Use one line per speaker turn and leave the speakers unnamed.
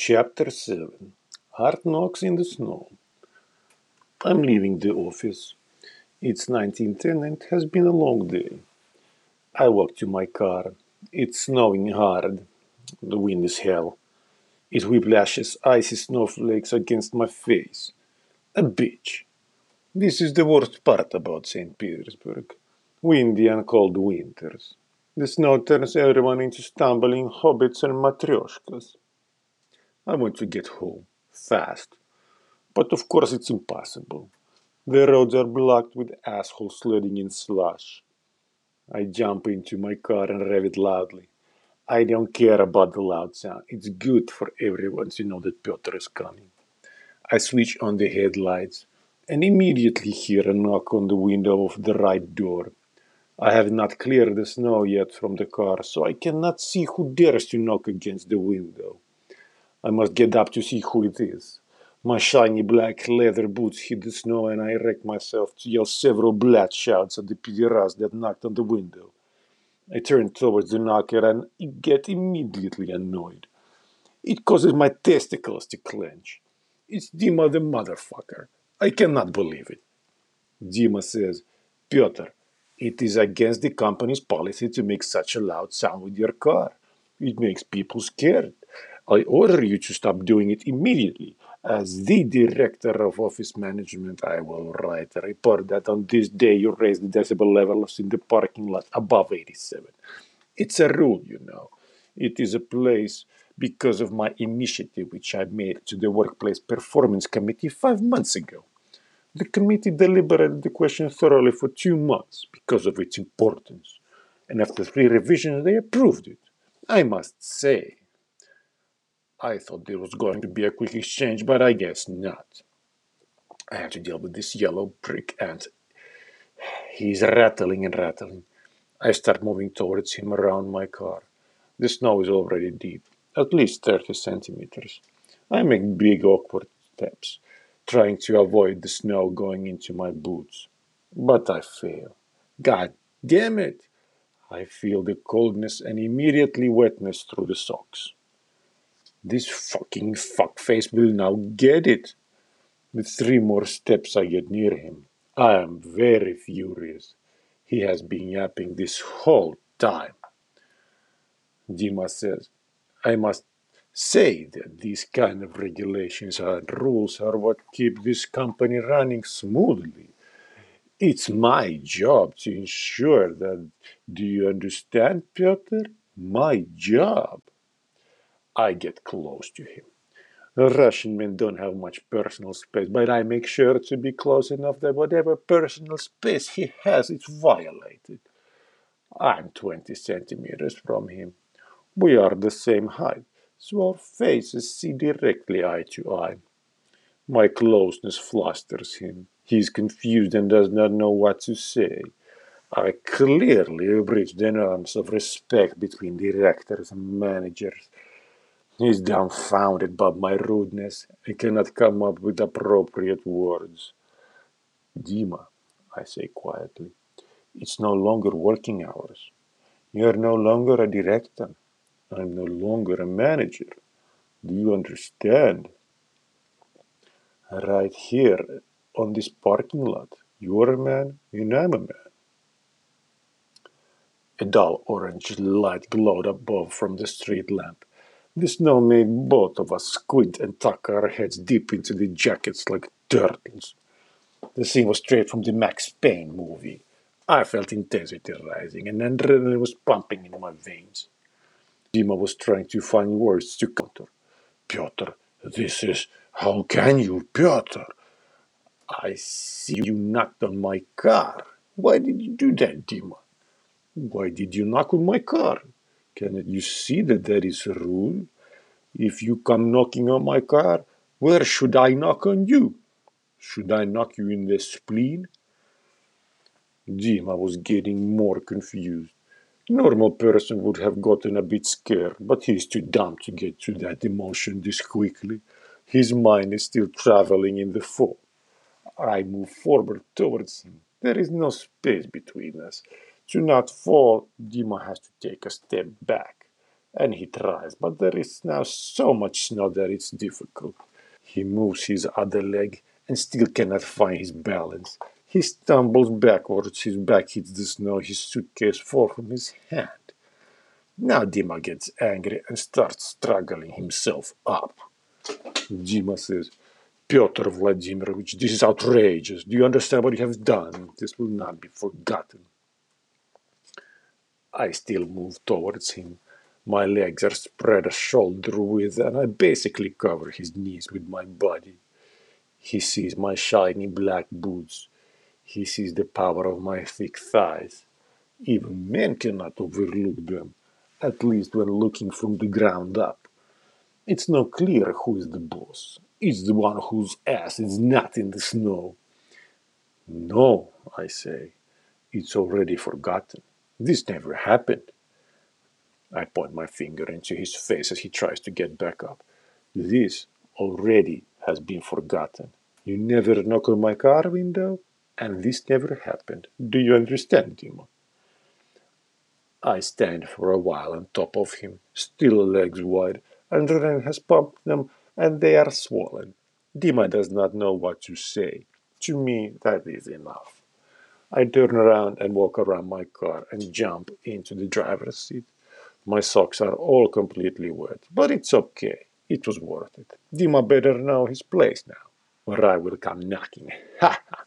Chapter 7 Hard Knocks in the Snow. I'm leaving the office. It's 1910 and has been a long day. I walk to my car. It's snowing hard. The wind is hell. It whiplashes icy snowflakes against my face. A bitch. This is the worst part about St. Petersburg. Windy and cold winters. The snow turns everyone into stumbling hobbits and matryoshkas. I want to get home, fast. But of course it's impossible. The roads are blocked with assholes sledding in slush. I jump into my car and rev it loudly. I don't care about the loud sound. It's good for everyone to know that Pyotr is coming. I switch on the headlights and immediately hear a knock on the window of the right door. I have not cleared the snow yet from the car, so I cannot see who dares to knock against the window. I must get up to see who it is. My shiny black leather boots hit the snow, and I erect myself to yell several blyat shouts at the pederast that knocked on the window. I turn towards the knocker and get immediately annoyed. It causes my testicles to clench. It's Dima the motherfucker. I cannot believe it. Dima says, Pyotr, it is against the company's policy to make such a loud sound with your car. It makes people scared. I order you to stop doing it immediately. As the director of office management, I will write a report that on this day you raised the decibel levels in the parking lot above 87. It's a rule, you know. It is a place because of my initiative, which I made to the Workplace Performance Committee five months ago. The committee deliberated the question thoroughly for two months because of its importance, and after three revisions, they approved it. I must say, I thought there was going to be a quick exchange, but I guess not. I have to deal with this yellow prick, and he's rattling and rattling. I start moving towards him around my car. The snow is already deep, at least 30 centimeters. I make big, awkward steps, trying to avoid the snow going into my boots. But I fail. God damn it! I feel the coldness and immediately wetness through the socks. This fucking fuckface will now get it. With three more steps, I get near him. I am very furious. He has been yapping this whole time. Dima says, I must say that these kind of regulations and rules are what keep this company running smoothly. It's my job to ensure that. Do you understand, Pyotr? My job. I get close to him. Russian men don't have much personal space, but I make sure to be close enough that whatever personal space he has is violated. I'm 20 centimeters from him. We are the same height, so our faces see directly eye to eye. My closeness flusters him. He is confused and does not know what to say. I clearly breached the norms of respect between directors and managers. He's dumbfounded by my rudeness and cannot come up with appropriate words. Dima, I say quietly, it's no longer working hours. You're no longer a director. I'm no longer a manager. Do you understand? Right here on this parking lot, you're a man and I'm a man. A dull orange light glowed above from the street lamp. The snow made both of us squint and tuck our heads deep into the jackets like turtles. The scene was straight from the Max Payne movie. I felt intensity rising and adrenaline was pumping in my veins. Dima was trying to find words to counter. Pyotr, this is. How can you, Pyotr? I see you knocked on my car. Why did you do that, Dima? Why did you knock on my car? Cannot you see that there is a rule? If you come knocking on my car, where should I knock on you? Should I knock you in the spleen? Dima was getting more confused. Normal person would have gotten a bit scared, but he's too dumb to get to that emotion this quickly. His mind is still traveling in the fog. I move forward towards him. There is no space between us. To not fall, Dima has to take a step back. and he tries, but there is now so much snow that it's difficult. He moves his other leg and still cannot find his balance. He stumbles backwards, his back hits the snow, his suitcase falls from his hand. Now Dima gets angry and starts struggling himself up. Dima says, Pyotr Vladimirovich, this is outrageous. Do you understand what you have done? This will not be forgotten. I still move towards him. My legs are spread a shoulder width, and I basically cover his knees with my body. He sees my shiny black boots. He sees the power of my thick thighs. Even men cannot overlook them, at least when looking from the ground up. It's not clear who is the boss. It's the one whose ass is not in the snow. No, I say, it's already forgotten. This never happened. I point my finger into his face as he tries to get back up. This already has been forgotten. You never knock on my car window, and this never happened. Do you understand, Dima? I stand for a while on top of him, still legs wide. Adrenaline has pumped them, and they are swollen. Dima does not know what to say. To me, that is enough. I turn around and walk around my car and jump into the driver's seat. My socks are all completely wet, but it's okay. It was worth it. Dima better know his place now, or I will come knocking. Ha ha!